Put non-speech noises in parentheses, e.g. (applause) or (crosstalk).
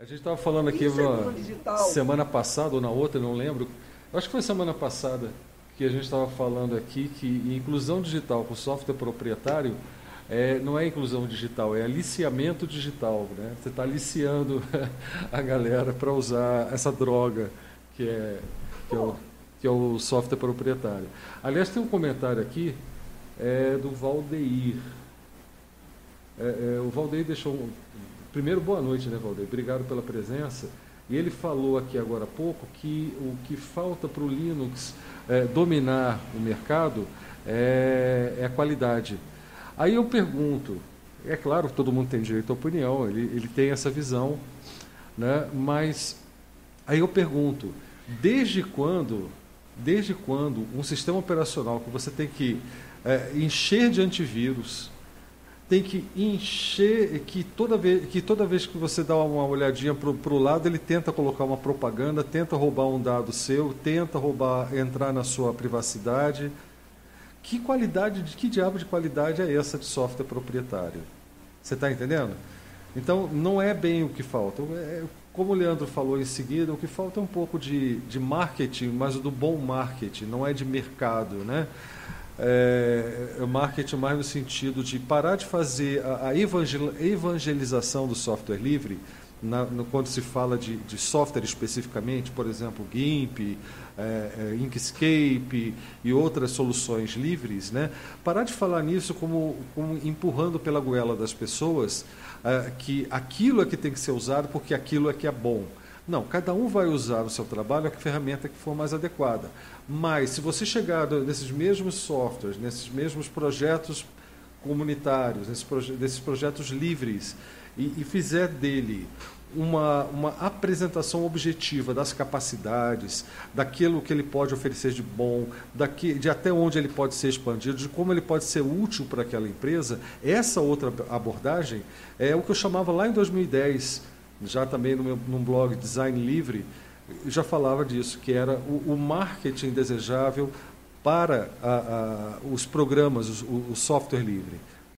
A gente estava falando aqui na semana passada ou na outra, não lembro. Acho que foi semana passada que a gente estava falando aqui que inclusão digital com software proprietário é, não é inclusão digital, é aliciamento digital. Né? Você está aliciando (laughs) a galera para usar essa droga que é, que é, o, que é o software proprietário. Aliás, tem um comentário aqui é, do Valdeir. É, é, o Valdeir deixou. Primeiro, boa noite, né, Valdeir? Obrigado pela presença. E ele falou aqui agora há pouco que o que falta para o Linux é, dominar o mercado é, é a qualidade. Aí eu pergunto, é claro que todo mundo tem direito à opinião, ele, ele tem essa visão, né? mas aí eu pergunto, desde quando, desde quando um sistema operacional que você tem que é, encher de antivírus, tem que encher, que toda vez que, toda vez que você dá uma olhadinha para o lado, ele tenta colocar uma propaganda, tenta roubar um dado seu, tenta roubar, entrar na sua privacidade, que qualidade, de que diabo de qualidade é essa de software proprietário? Você está entendendo? Então, não é bem o que falta. É, como o Leandro falou em seguida, o que falta é um pouco de, de marketing, mas do bom marketing, não é de mercado. Né? É, é marketing mais no sentido de parar de fazer a, a evangelização do software livre na, no, quando se fala de, de, software especificamente, por exemplo, GIMP, é, é, Inkscape e outras soluções livres, né? parar de falar nisso como, como empurrando pela goela das pessoas é, que aquilo é que tem que ser usado porque aquilo é que é bom. Não, cada um vai usar no seu trabalho a ferramenta que for mais adequada. Mas se você chegar nesses mesmos softwares, nesses mesmos projetos comunitários, nesses, proje projetos livres, e, e fizer dele uma, uma apresentação objetiva das capacidades, daquilo que ele pode oferecer de bom, daqui, de até onde ele pode ser expandido, de como ele pode ser útil para aquela empresa, essa outra abordagem é o que eu chamava lá em 2010, já também no meu num blog Design Livre, já falava disso, que era o, o marketing desejável para a, a, os programas, o, o software livre.